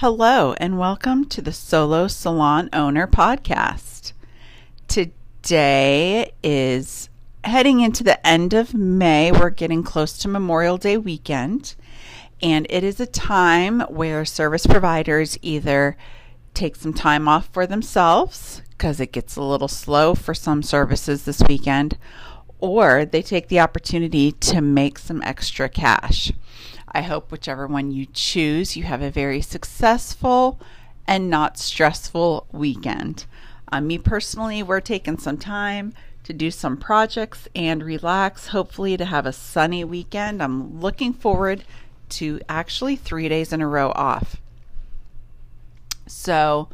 Hello, and welcome to the Solo Salon Owner Podcast. Today is heading into the end of May. We're getting close to Memorial Day weekend, and it is a time where service providers either take some time off for themselves because it gets a little slow for some services this weekend, or they take the opportunity to make some extra cash. I hope whichever one you choose, you have a very successful and not stressful weekend. Uh, me personally, we're taking some time to do some projects and relax, hopefully, to have a sunny weekend. I'm looking forward to actually three days in a row off. So,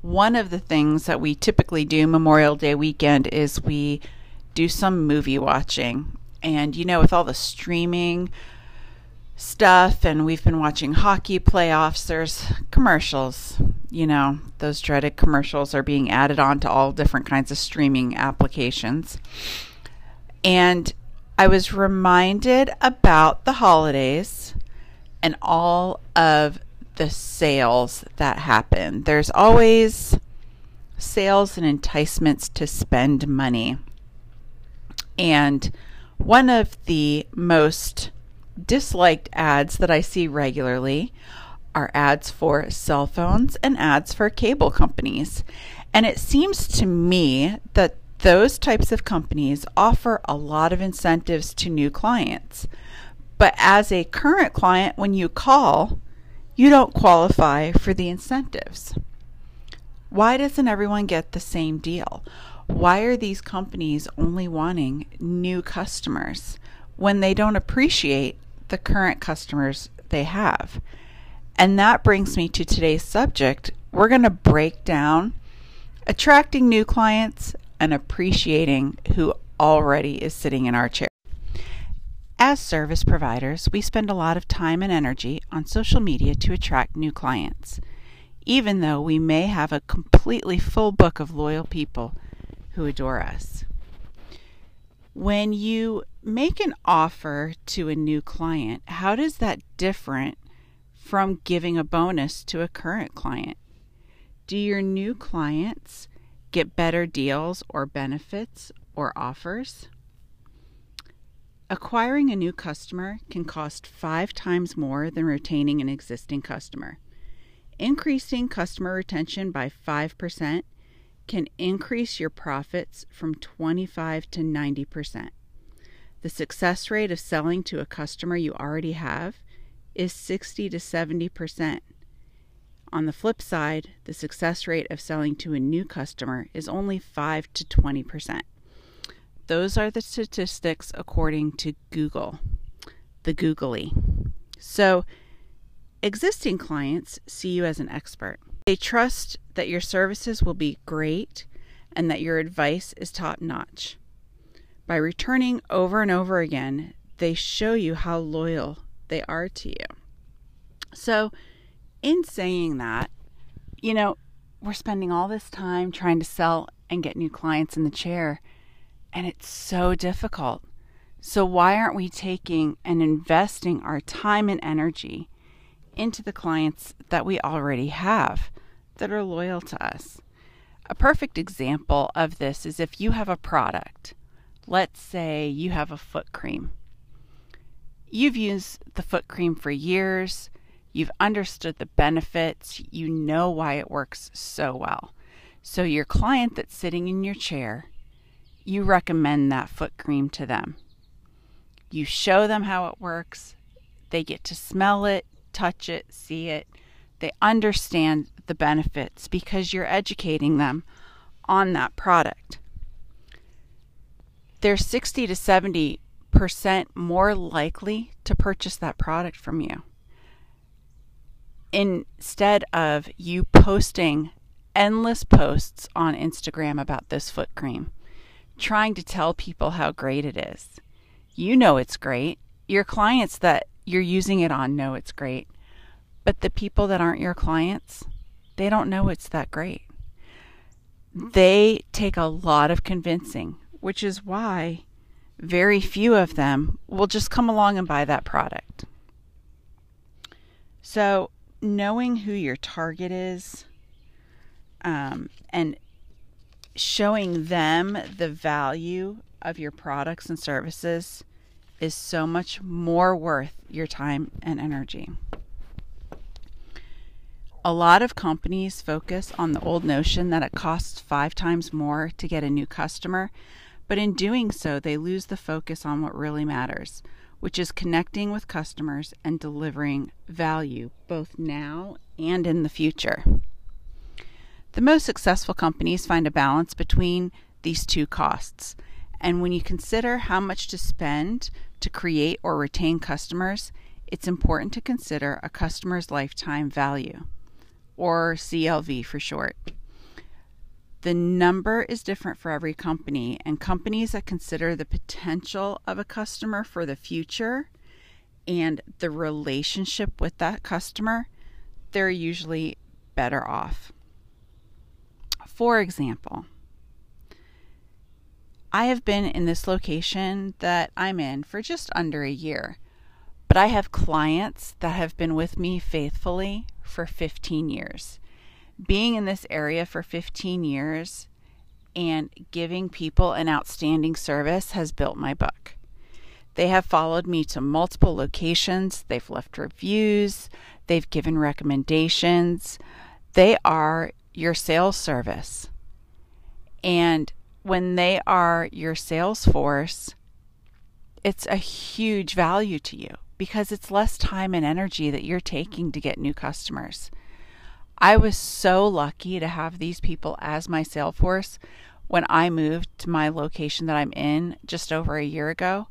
one of the things that we typically do Memorial Day weekend is we do some movie watching. And you know, with all the streaming, stuff and we've been watching hockey playoffs. There's commercials, you know, those dreaded commercials are being added on to all different kinds of streaming applications. And I was reminded about the holidays and all of the sales that happen. There's always sales and enticements to spend money. And one of the most disliked ads that I see regularly are ads for cell phones and ads for cable companies. And it seems to me that those types of companies offer a lot of incentives to new clients. But as a current client, when you call, you don't qualify for the incentives. Why doesn't everyone get the same deal? Why are these companies only wanting new customers when they don't appreciate the current customers they have. And that brings me to today's subject. We're going to break down attracting new clients and appreciating who already is sitting in our chair. As service providers, we spend a lot of time and energy on social media to attract new clients, even though we may have a completely full book of loyal people who adore us. When you make an offer to a new client, how does that different from giving a bonus to a current client? Do your new clients get better deals or benefits or offers? Acquiring a new customer can cost five times more than retaining an existing customer. Increasing customer retention by 5% can increase your profits from 25 to 90%. The success rate of selling to a customer you already have is 60 to 70%. On the flip side, the success rate of selling to a new customer is only 5 to 20%. Those are the statistics according to Google, the Googly. So, existing clients see you as an expert. They trust that your services will be great and that your advice is top notch. By returning over and over again, they show you how loyal they are to you. So, in saying that, you know, we're spending all this time trying to sell and get new clients in the chair, and it's so difficult. So, why aren't we taking and investing our time and energy into the clients that we already have that are loyal to us. A perfect example of this is if you have a product. Let's say you have a foot cream. You've used the foot cream for years, you've understood the benefits, you know why it works so well. So, your client that's sitting in your chair, you recommend that foot cream to them. You show them how it works, they get to smell it, touch it, see it. They understand the benefits because you're educating them on that product. They're 60 to 70 percent more likely to purchase that product from you. Instead of you posting endless posts on Instagram about this foot cream, trying to tell people how great it is. You know it's great. Your clients that you're using it on know it's great. But the people that aren't your clients, they don't know it's that great. They take a lot of convincing, which is why very few of them will just come along and buy that product. So, knowing who your target is um, and showing them the value of your products and services is so much more worth your time and energy. A lot of companies focus on the old notion that it costs five times more to get a new customer, but in doing so, they lose the focus on what really matters, which is connecting with customers and delivering value both now and in the future. The most successful companies find a balance between these two costs. And when you consider how much to spend to create or retain customers, it's important to consider a customer's lifetime value, or CLV for short. The number is different for every company, and companies that consider the potential of a customer for the future and the relationship with that customer, they're usually better off. For example, I have been in this location that I'm in for just under a year, but I have clients that have been with me faithfully for 15 years. Being in this area for 15 years and giving people an outstanding service has built my book. They have followed me to multiple locations, they've left reviews, they've given recommendations. They are your sales service. And when they are your sales force, it's a huge value to you because it's less time and energy that you're taking to get new customers. I was so lucky to have these people as my sales force when I moved to my location that I'm in just over a year ago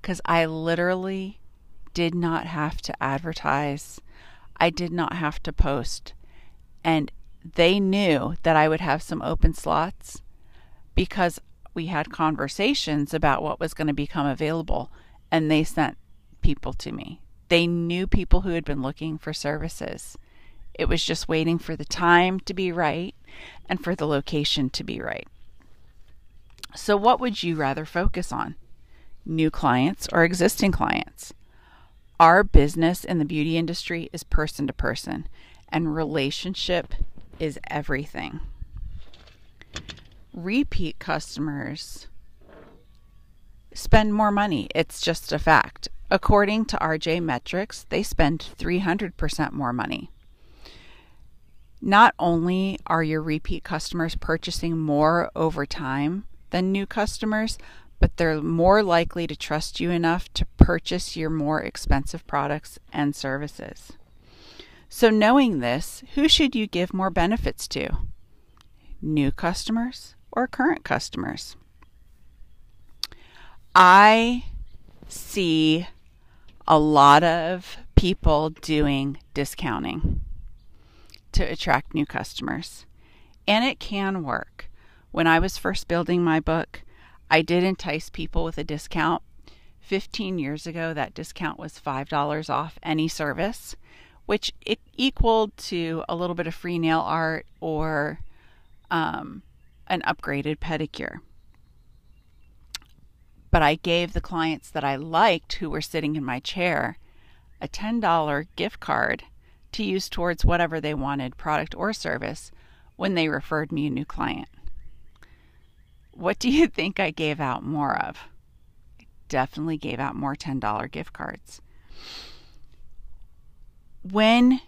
because I literally did not have to advertise. I did not have to post. And they knew that I would have some open slots because we had conversations about what was going to become available and they sent people to me. They knew people who had been looking for services. It was just waiting for the time to be right and for the location to be right. So, what would you rather focus on? New clients or existing clients? Our business in the beauty industry is person to person, and relationship is everything repeat customers spend more money. It's just a fact. According to RJ Metrics, they spend 300% more money. Not only are your repeat customers purchasing more over time than new customers, but they're more likely to trust you enough to purchase your more expensive products and services. So, knowing this, who should you give more benefits to? New customers or current customers. I see a lot of people doing discounting to attract new customers, and it can work. When I was first building my book, I did entice people with a discount. 15 years ago, that discount was $5 off any service, which equaled to a little bit of free nail art or um, an upgraded pedicure. But I gave the clients that I liked who were sitting in my chair a $10 gift card to use towards whatever they wanted, product or service, when they referred me a new client. What do you think I gave out more of? I definitely gave out more $10 gift cards. When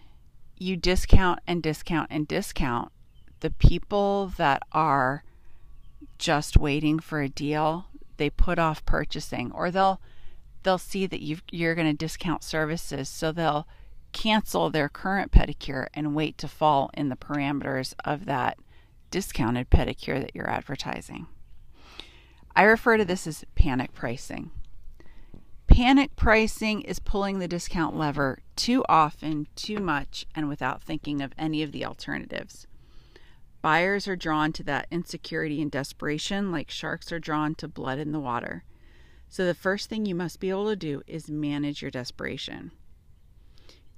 you discount and discount and discount, the people that are just waiting for a deal, they put off purchasing or they'll they'll see that you you're going to discount services, so they'll cancel their current pedicure and wait to fall in the parameters of that discounted pedicure that you're advertising. I refer to this as panic pricing. Panic pricing is pulling the discount lever too often, too much, and without thinking of any of the alternatives. Buyers are drawn to that insecurity and desperation like sharks are drawn to blood in the water. So, the first thing you must be able to do is manage your desperation.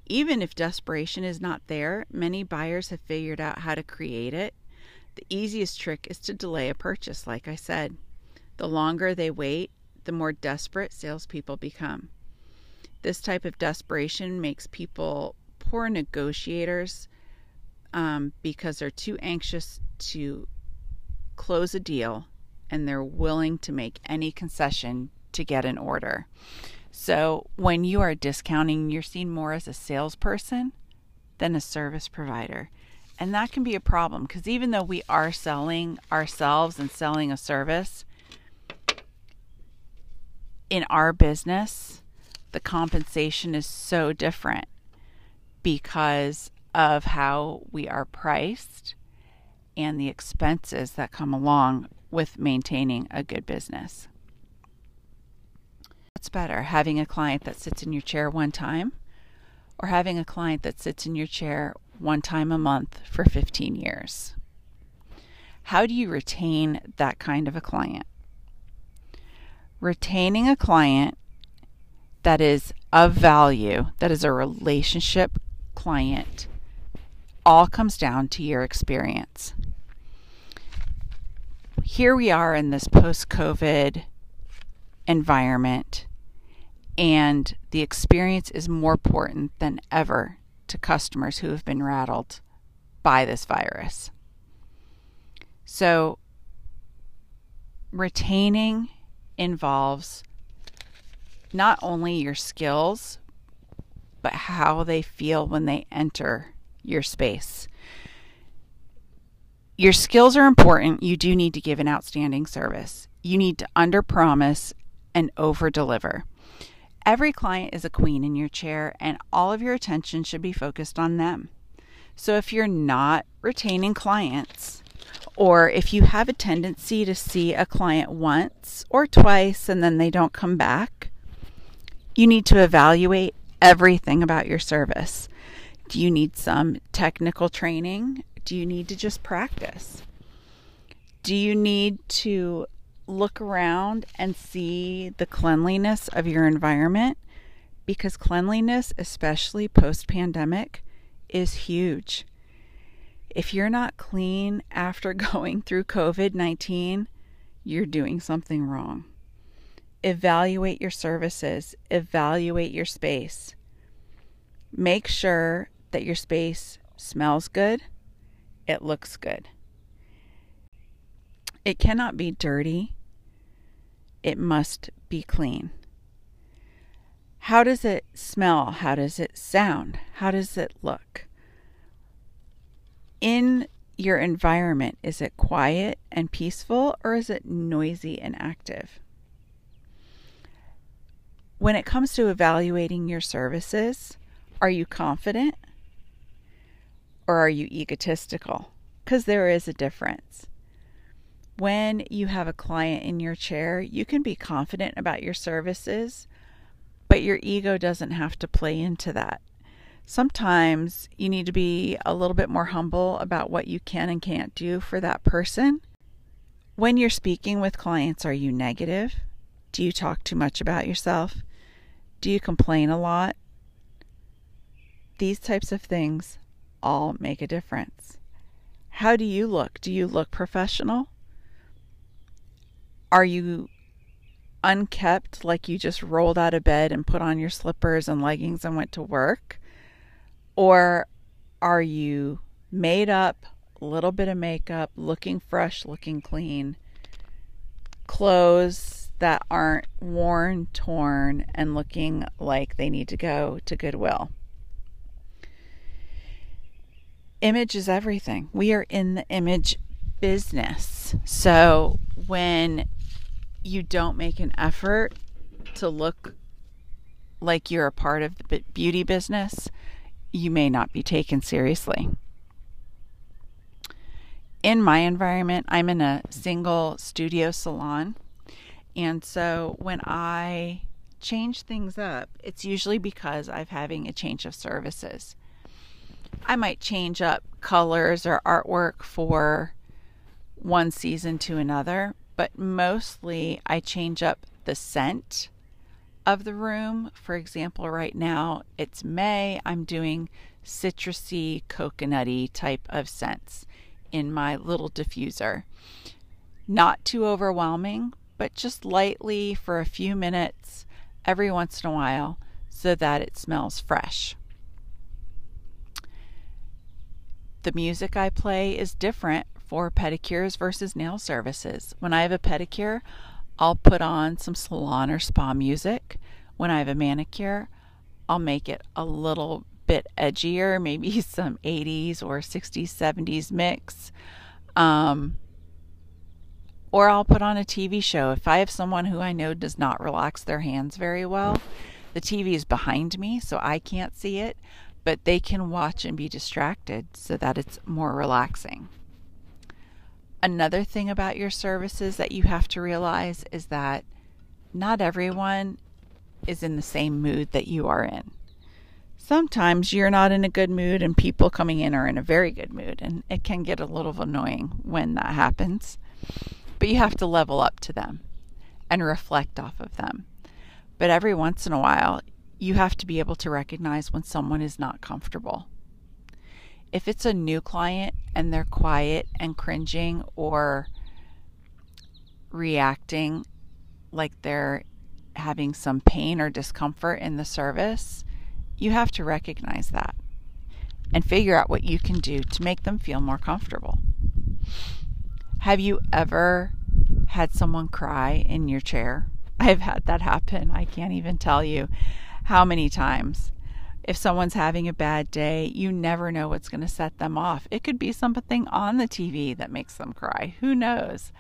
Even if desperation is not there, many buyers have figured out how to create it. The easiest trick is to delay a purchase, like I said. The longer they wait, the more desperate salespeople become. This type of desperation makes people poor negotiators um, because they're too anxious to close a deal and they're willing to make any concession to get an order. So when you are discounting, you're seen more as a salesperson than a service provider. And that can be a problem because even though we are selling ourselves and selling a service, in our business, the compensation is so different because of how we are priced and the expenses that come along with maintaining a good business. What's better, having a client that sits in your chair one time or having a client that sits in your chair one time a month for 15 years? How do you retain that kind of a client? Retaining a client that is of value, that is a relationship client, all comes down to your experience. Here we are in this post COVID environment, and the experience is more important than ever to customers who have been rattled by this virus. So, retaining involves not only your skills, but how they feel when they enter your space. Your skills are important. You do need to give an outstanding service. You need to under promise and over deliver. Every client is a queen in your chair, and all of your attention should be focused on them. So if you're not retaining clients, or if you have a tendency to see a client once or twice and then they don't come back, you need to evaluate everything about your service. Do you need some technical training? Do you need to just practice? Do you need to look around and see the cleanliness of your environment because cleanliness, especially post pandemic, is huge. If you're not clean after going through COVID 19, you're doing something wrong. Evaluate your services, evaluate your space. Make sure that your space smells good, it looks good. It cannot be dirty. It must be clean. How does it smell? How does it sound? How does it look? In your environment, is it quiet and peaceful or is it noisy and active? When it comes to evaluating your services, are you confident or are you egotistical? Because there is a difference when you have a client in your chair, you can be confident about your services, but your ego doesn't have to play into that. Sometimes you need to be a little bit more humble about what you can and can't do for that person. When you're speaking with clients, are you negative? Do you talk too much about yourself? Do you complain a lot? These types of things all make a difference. How do you look? Do you look professional? Are you unkept, like you just rolled out of bed and put on your slippers and leggings and went to work? Or are you made up, a little bit of makeup, looking fresh, looking clean, clothes that aren't worn, torn, and looking like they need to go to Goodwill? Image is everything. We are in the image business. So when you don't make an effort to look like you're a part of the beauty business, you may not be taken seriously. In my environment, I'm in a single studio salon. And so when I change things up, it's usually because I'm having a change of services. I might change up colors or artwork for one season to another, but mostly I change up the scent of the room. For example, right now it's May, I'm doing citrusy, coconutty type of scents in my little diffuser. Not too overwhelming, but just lightly for a few minutes every once in a while so that it smells fresh. The music I play is different for pedicures versus nail services. When I have a pedicure, I'll put on some salon or spa music. When I have a manicure, I'll make it a little bit edgier, maybe some 80s or 60s, 70s mix. Um, or I'll put on a TV show. If I have someone who I know does not relax their hands very well, the TV is behind me, so I can't see it, but they can watch and be distracted so that it's more relaxing. Another thing about your services that you have to realize is that not everyone is in the same mood that you are in. Sometimes you're not in a good mood, and people coming in are in a very good mood, and it can get a little annoying when that happens. But you have to level up to them and reflect off of them. But every once in a while, you have to be able to recognize when someone is not comfortable. If it's a new client and they're quiet and cringing or reacting like they're having some pain or discomfort in the service, you have to recognize that and figure out what you can do to make them feel more comfortable. Have you ever had someone cry in your chair? I've had that happen. I can't even tell you how many times. If someone's having a bad day, you never know what's going to set them off. It could be something on the TV that makes them cry. Who knows?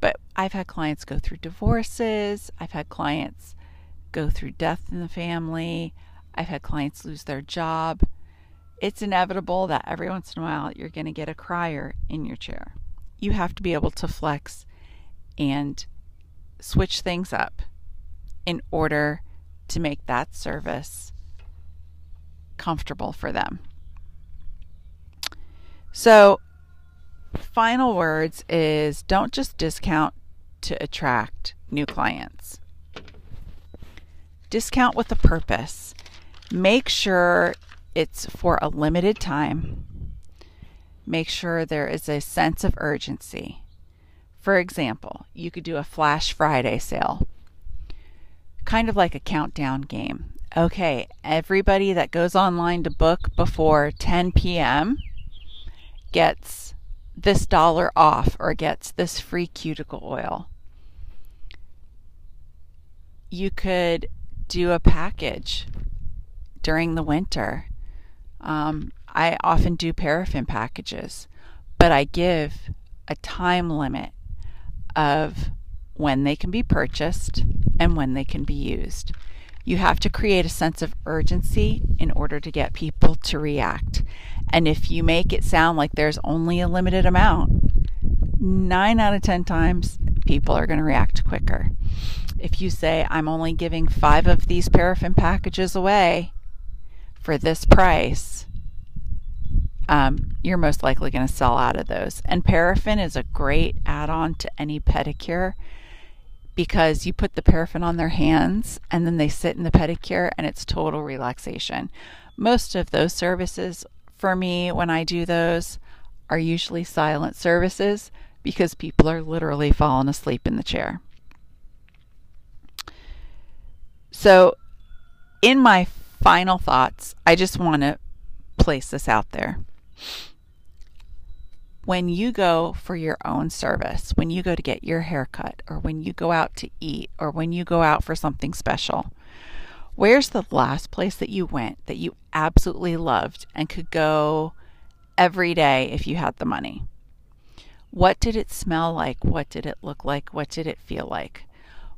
But I've had clients go through divorces. I've had clients go through death in the family. I've had clients lose their job. It's inevitable that every once in a while you're going to get a crier in your chair. You have to be able to flex and switch things up in order to make that service comfortable for them. So, final words is don't just discount to attract new clients. Discount with a purpose. Make sure it's for a limited time. Make sure there is a sense of urgency. For example, you could do a Flash Friday sale, kind of like a countdown game. Okay, everybody that goes online to book before 10 p.m. gets this dollar off or gets this free cuticle oil. You could do a package during the winter. Um, I often do paraffin packages, but I give a time limit of when they can be purchased and when they can be used. You have to create a sense of urgency in order to get people to react. And if you make it sound like there's only a limited amount, nine out of 10 times people are going to react quicker. If you say, I'm only giving five of these paraffin packages away for this price, um, you're most likely going to sell out of those. And paraffin is a great add on to any pedicure because you put the paraffin on their hands and then they sit in the pedicure and it's total relaxation. Most of those services for me, when I do those, are usually silent services because people are literally falling asleep in the chair. So, in my final thoughts, I just want to place this out there when you go for your own service, when you go to get your hair cut, or when you go out to eat, or when you go out for something special, where's the last place that you went that you absolutely loved and could go every day if you had the money? What did it smell like? What did it look like? What did it feel like?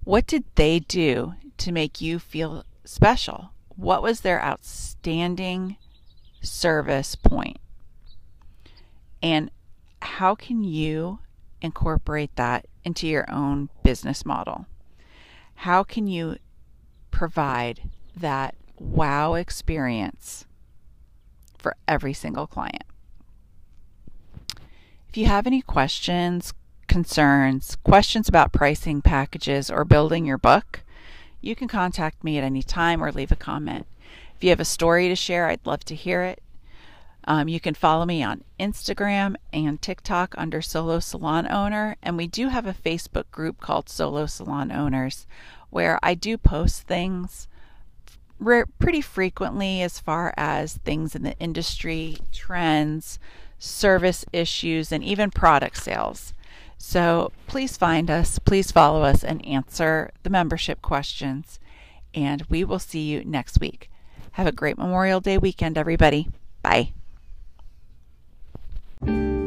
What did they do to make you feel special? What was their outstanding service point? And how can you incorporate that into your own business model? How can you provide that wow experience for every single client? If you have any questions, concerns, questions about pricing packages, or building your book, you can contact me at any time or leave a comment. If you have a story to share, I'd love to hear it. Um, you can follow me on Instagram and TikTok under Solo Salon Owner. And we do have a Facebook group called Solo Salon Owners where I do post things re- pretty frequently as far as things in the industry, trends, service issues, and even product sales. So please find us, please follow us, and answer the membership questions. And we will see you next week. Have a great Memorial Day weekend, everybody. Bye. Thank you